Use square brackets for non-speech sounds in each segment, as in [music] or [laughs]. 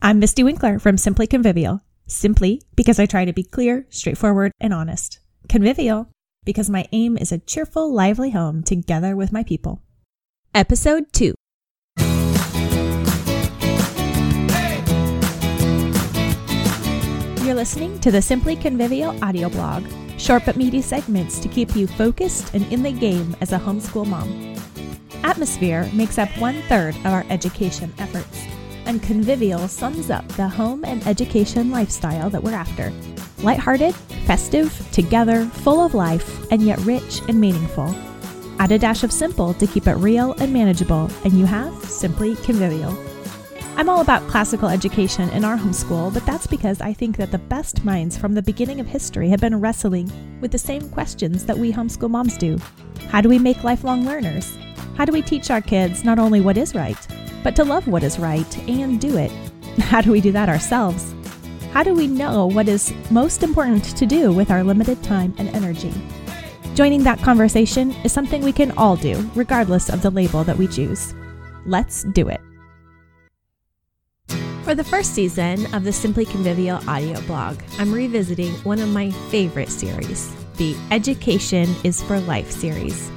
I'm Mystie Winckler from Simply Convivial. Simply because I try to be clear, straightforward, and honest. Convivial because my aim is a cheerful, lively home together with my people. Episode 2 You're listening to the Simply Convivial audio blog, short but meaty segments to keep you focused and in the game as a homeschool mom. Atmosphere makes up one third of our education efforts, and Convivial sums up the home and education lifestyle that we're after. Lighthearted, festive, together, full of life, and yet rich and meaningful. Add a dash of simple to keep it real and manageable, and you have Simply Convivial. I'm all about classical education in our homeschool, but that's because I think that the best minds from the beginning of history have been wrestling with the same questions that we homeschool moms do. How do we make lifelong learners? How do we teach our kids not only what is right, but to love what is right and do it? [laughs] How do we do that ourselves? How do we know what is most important to do with our limited time and energy? Joining that conversation is something we can all do, regardless of the label that we choose. Let's do it. For the first season of the Simply Convivial audio blog, I'm revisiting one of my favorite series, the Education is for Life series,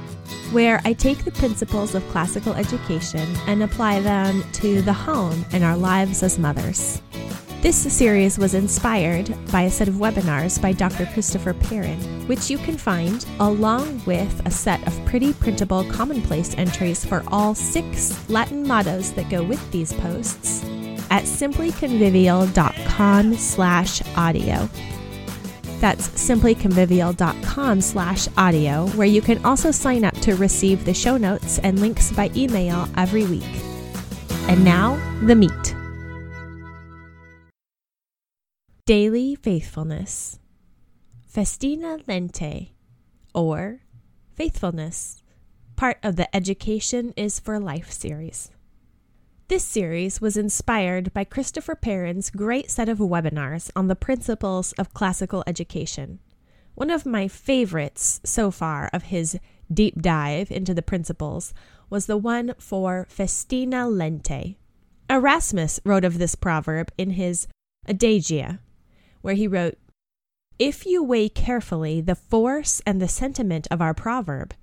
where I take the principles of classical education and apply them to the home and our lives as mothers. This series was inspired by a set of webinars by Dr. Christopher Perrin, which you can find along with a set of pretty printable commonplace entries for all six Latin mottos that go with these posts at simplyconvivial.com slash audio. That's simplyconvivial.com slash audio, where you can also sign up to receive the show notes and links by email every week. And now, the meat. Daily Faithfulness. Festina Lente, or Faithfulness, part of the Education is for Life series. This series was inspired by Christopher Perrin's great set of webinars on the principles of classical education. One of my favorites so far of his deep dive into the principles was the one for Festina Lente. Erasmus wrote of this proverb in his Adagia, where he wrote, If you weigh carefully the force and the sentiment of our proverb,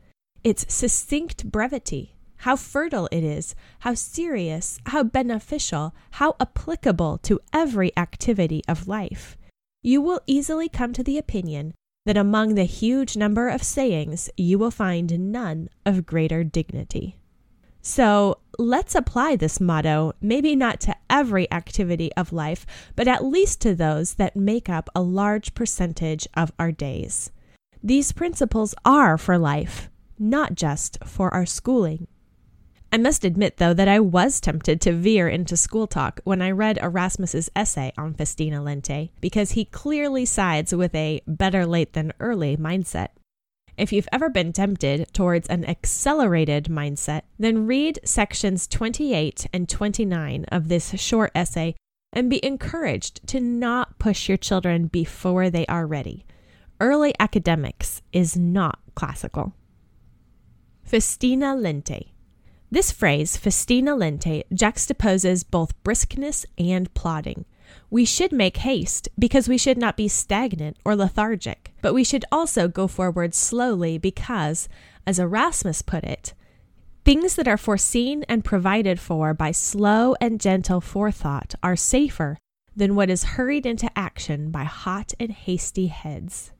its succinct brevity, how fertile it is, how serious, how beneficial, how applicable to every activity of life, you will easily come to the opinion that among the huge number of sayings you will find none of greater dignity. So let's apply this motto, maybe not to every activity of life, but at least to those that make up a large percentage of our days. These principles are for life, not just for our schooling. I must admit, though, that I was tempted to veer into school talk when I read Erasmus's essay on Festina Lente, because he clearly sides with a better late than early mindset. If you've ever been tempted towards an accelerated mindset, then read sections 28 and 29 of this short essay and be encouraged to not push your children before they are ready. Early academics is not classical. Festina Lente. This phrase, festina lente, juxtaposes both briskness and plodding. We should make haste because we should not be stagnant or lethargic, but we should also go forward slowly because, as Erasmus put it, things that are foreseen and provided for by slow and gentle forethought are safer than what is hurried into action by hot and hasty heads.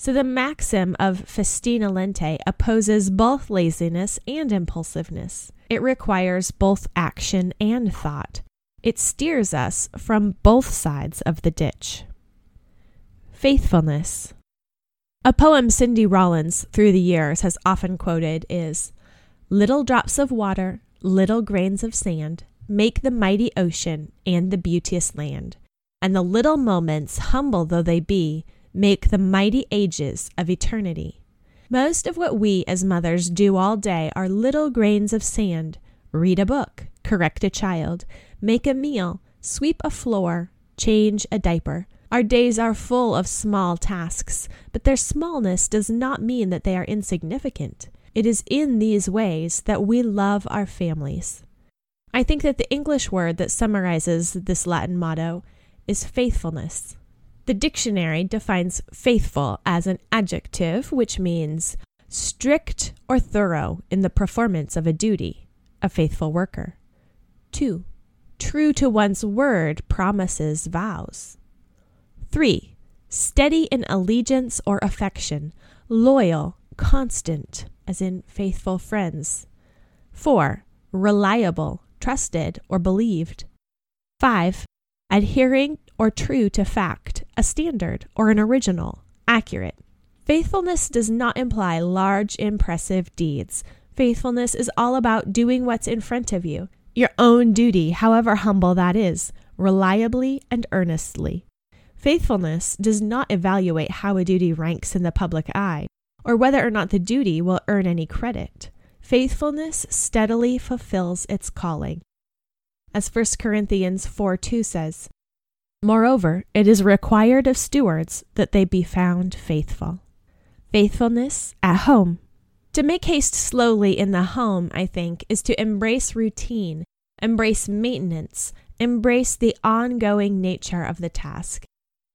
So the maxim of festina lente opposes both laziness and impulsiveness. It requires both action and thought. It steers us from both sides of the ditch. Faithfulness. A poem Cindy Rollins through the years has often quoted is Little drops of water, little grains of sand, make the mighty ocean and the beauteous land. And the little moments, humble though they be, make the mighty ages of eternity. Most of what we as mothers do all day are little grains of sand read a book, correct a child, make a meal, sweep a floor, change a diaper. Our days are full of small tasks, but their smallness does not mean that they are insignificant. It is in these ways that we love our families. I think that the English word that summarizes this Latin motto is faithfulness. The dictionary defines faithful as an adjective, which means strict or thorough in the performance of a duty, a faithful worker. 2. True to one's word, promises, vows. 3. Steady in allegiance or affection, loyal, constant, as in faithful friends. 4. Reliable, trusted, or believed. 5. Adhering or true to fact, a standard, or an original, accurate. Faithfulness does not imply large, impressive deeds. Faithfulness is all about doing what's in front of you, your own duty, however humble that is, reliably and earnestly. Faithfulness does not evaluate how a duty ranks in the public eye, or whether or not the duty will earn any credit. Faithfulness steadily fulfills its calling. As 1 Corinthians 4 2 says, Moreover, it is required of stewards that they be found faithful. Faithfulness at home. To make haste slowly in the home, I think, is to embrace routine, embrace maintenance, embrace the ongoing nature of the task.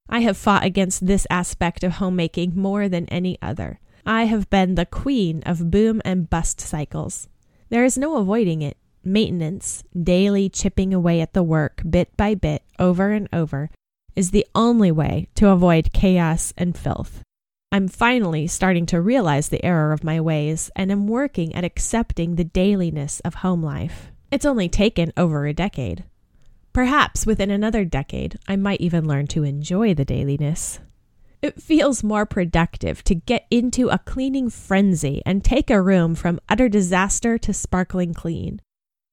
I have fought against this aspect of homemaking more than any other. I have been the queen of boom and bust cycles. There is no avoiding it. Maintenance, daily chipping away at the work bit by bit, over and over, is the only way to avoid chaos and filth. I'm finally starting to realize the error of my ways and am working at accepting the dailiness of home life. It's only taken over a decade. Perhaps within another decade, I might even learn to enjoy the dailiness. It feels more productive to get into a cleaning frenzy and take a room from utter disaster to sparkling clean.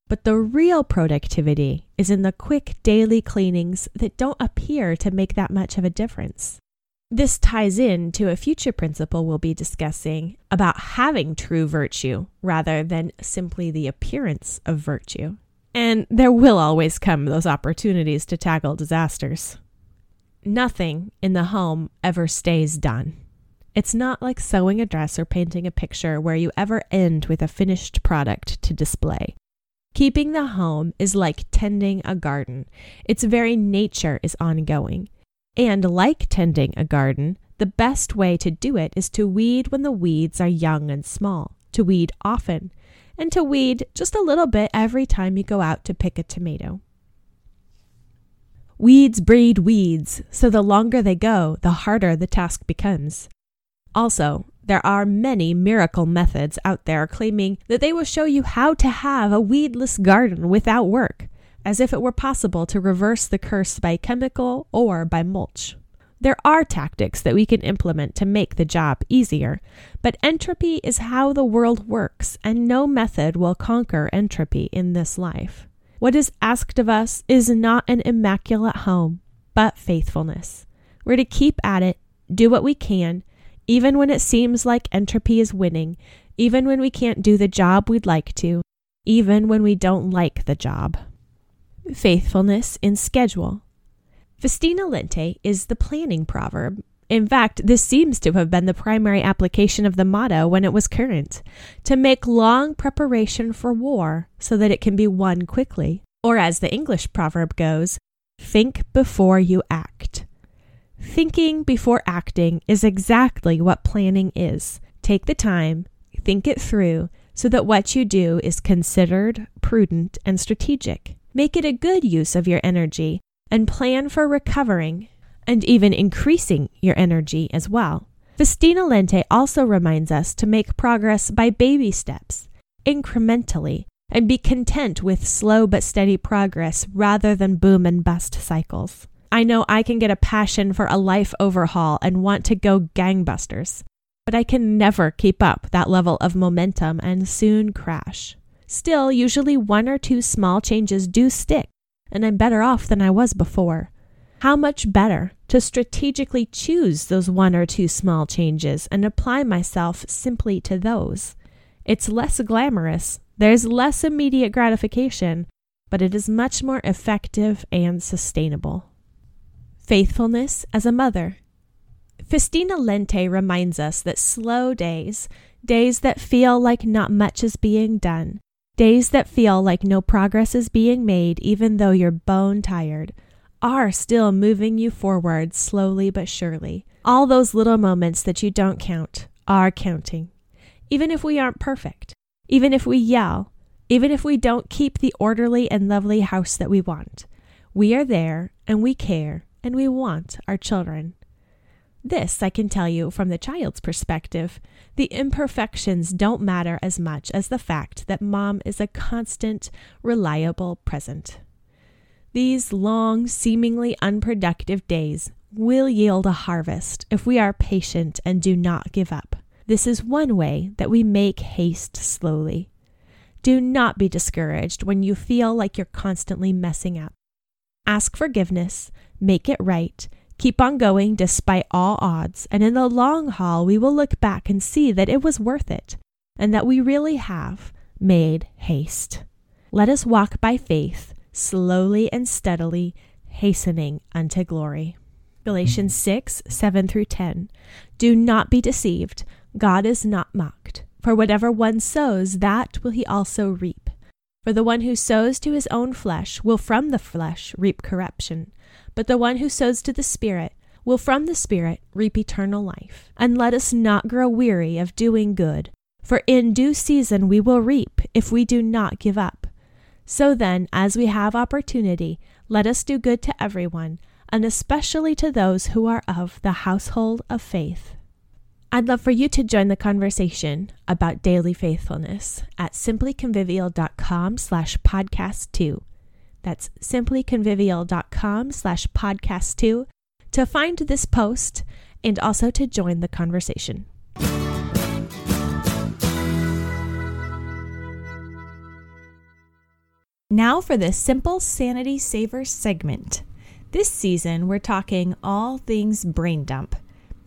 But the real productivity is in the quick daily cleanings that don't appear to make that much of a difference. This ties in to a future principle we'll be discussing about having true virtue rather than simply the appearance of virtue. And there will always come those opportunities to tackle disasters. Nothing in the home ever stays done. It's not like sewing a dress or painting a picture where you ever end with a finished product to display. Keeping the home is like tending a garden. Its very nature is ongoing. And like tending a garden, the best way to do it is to weed when the weeds are young and small, to weed often, and to weed just a little bit every time you go out to pick a tomato. Weeds breed weeds, so the longer they go, the harder the task becomes. Also, there are many miracle methods out there claiming that they will show you how to have a weedless garden without work, as if it were possible to reverse the curse by chemical or by mulch. There are tactics that we can implement to make the job easier, but entropy is how the world works, and no method will conquer entropy in this life. What is asked of us is not an immaculate home, but faithfulness. We're to keep at it, do what we can, even when it seems like entropy is winning, even when we can't do the job we'd like to, even when we don't like the job. Faithfulness in schedule. Festina lente is the planning proverb. In fact, this seems to have been the primary application of the motto when it was current to make long preparation for war so that it can be won quickly. Or, as the English proverb goes, think before you act. Thinking before acting is exactly what planning is. Take the time, think it through, so that what you do is considered, prudent, and strategic. Make it a good use of your energy and plan for recovering and even increasing your energy as well. Festina Lente also reminds us to make progress by baby steps, incrementally, and be content with slow but steady progress rather than boom and bust cycles. I know I can get a passion for a life overhaul and want to go gangbusters, but I can never keep up that level of momentum and soon crash. Still, usually one or two small changes do stick, and I'm better off than I was before. How much better to strategically choose those one or two small changes and apply myself simply to those. It's less glamorous, there's less immediate gratification, but it is much more effective and sustainable. Faithfulness as a mother. Festina Lente reminds us that slow days, days that feel like not much is being done, Days that feel like no progress is being made, even though you're bone tired, are still moving you forward slowly but surely. All those little moments that you don't count are counting. Even if we aren't perfect, even if we yell, even if we don't keep the orderly and lovely house that we want, we are there and we care and we want our children. This I can tell you from the child's perspective. The imperfections don't matter as much as the fact that mom is a constant, reliable present. These long, seemingly unproductive days will yield a harvest if we are patient and do not give up. This is one way that we make haste slowly. Do not be discouraged when you feel like you're constantly messing up. Ask forgiveness, make it right, Keep on going despite all odds, and in the long haul, we will look back and see that it was worth it, and that we really have made haste. Let us walk by faith, slowly and steadily, hastening unto glory. Galatians 6 7 through 10. Do not be deceived. God is not mocked. For whatever one sows, that will he also reap. For the one who sows to his own flesh will from the flesh reap corruption but the one who sows to the Spirit will from the Spirit reap eternal life. And let us not grow weary of doing good, for in due season we will reap if we do not give up. So then, as we have opportunity, let us do good to everyone, and especially to those who are of the household of faith. I'd love for you to join the conversation about daily faithfulness at simplyconvivial.com slash podcast two. That's simplyconvivial.com slash podcast two to find this post and also to join the conversation. Now for the Simple Sanity Saver segment. This season, we're talking all things brain dump.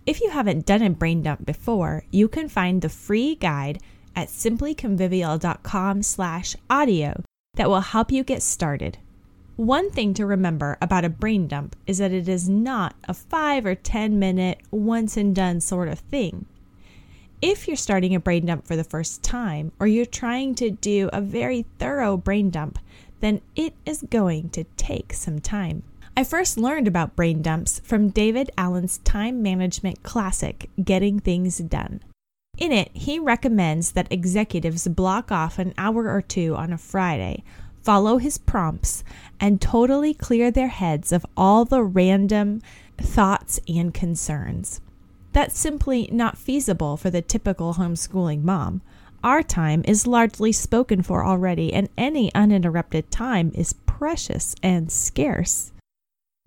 If you haven't done a brain dump before, you can find the free guide at simplyconvivial.com slash audio that will help you get started. One thing to remember about a brain dump is that it is not a 5 or 10 minute, once and done sort of thing. If you're starting a brain dump for the first time, or you're trying to do a very thorough brain dump, then it is going to take some time. I first learned about brain dumps from David Allen's time management classic, Getting Things Done. In it, he recommends that executives block off an hour or two on a Friday follow his prompts, and totally clear their heads of all the random thoughts and concerns. That's simply not feasible for the typical homeschooling mom. Our time is largely spoken for already, and any uninterrupted time is precious and scarce.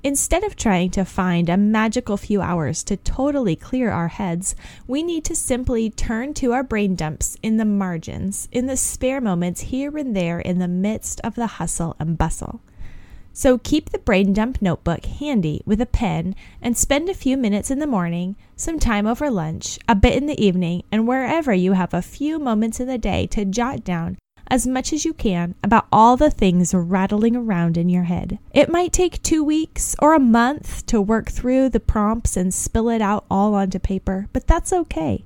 Instead of trying to find a magical few hours to totally clear our heads, we need to simply turn to our brain dumps in the margins, in the spare moments here and there in the midst of the hustle and bustle. So keep the brain dump notebook handy with a pen and spend a few minutes in the morning, some time over lunch, a bit in the evening, and wherever you have a few moments in the day to jot down as much as you can about all the things rattling around in your head. It might take two weeks or a month to work through the prompts and spill it out all onto paper, but that's okay.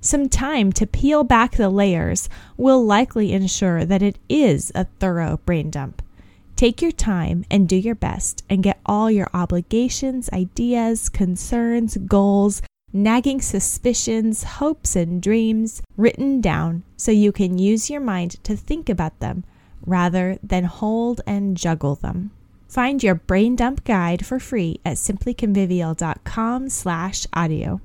Some time to peel back the layers will likely ensure that it is a thorough brain dump. Take your time and do your best and get all your obligations, ideas, concerns, goals, nagging suspicions, hopes, and dreams written down so you can use your mind to think about them rather than hold and juggle them. Find your brain dump guide for free at simplyconvivial.com slash audio.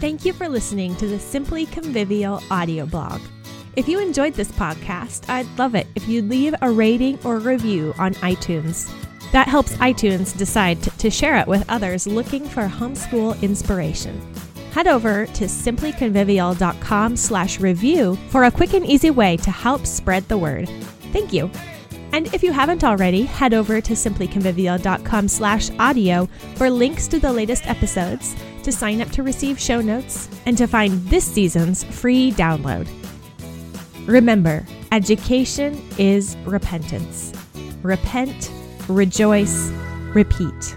Thank you for listening to the Simply Convivial audio blog. If you enjoyed this podcast, I'd love it if you'd leave a rating or review on iTunes. That helps iTunes decide to share it with others looking for homeschool inspiration. Head over to simplyconvivial.com slash review for a quick and easy way to help spread the word. Thank you. And if you haven't already, head over to simplyconvivial.com slash audio for links to the latest episodes, to sign up to receive show notes, and to find this season's free download. Remember, education is repentance. Repent rejoice, repeat.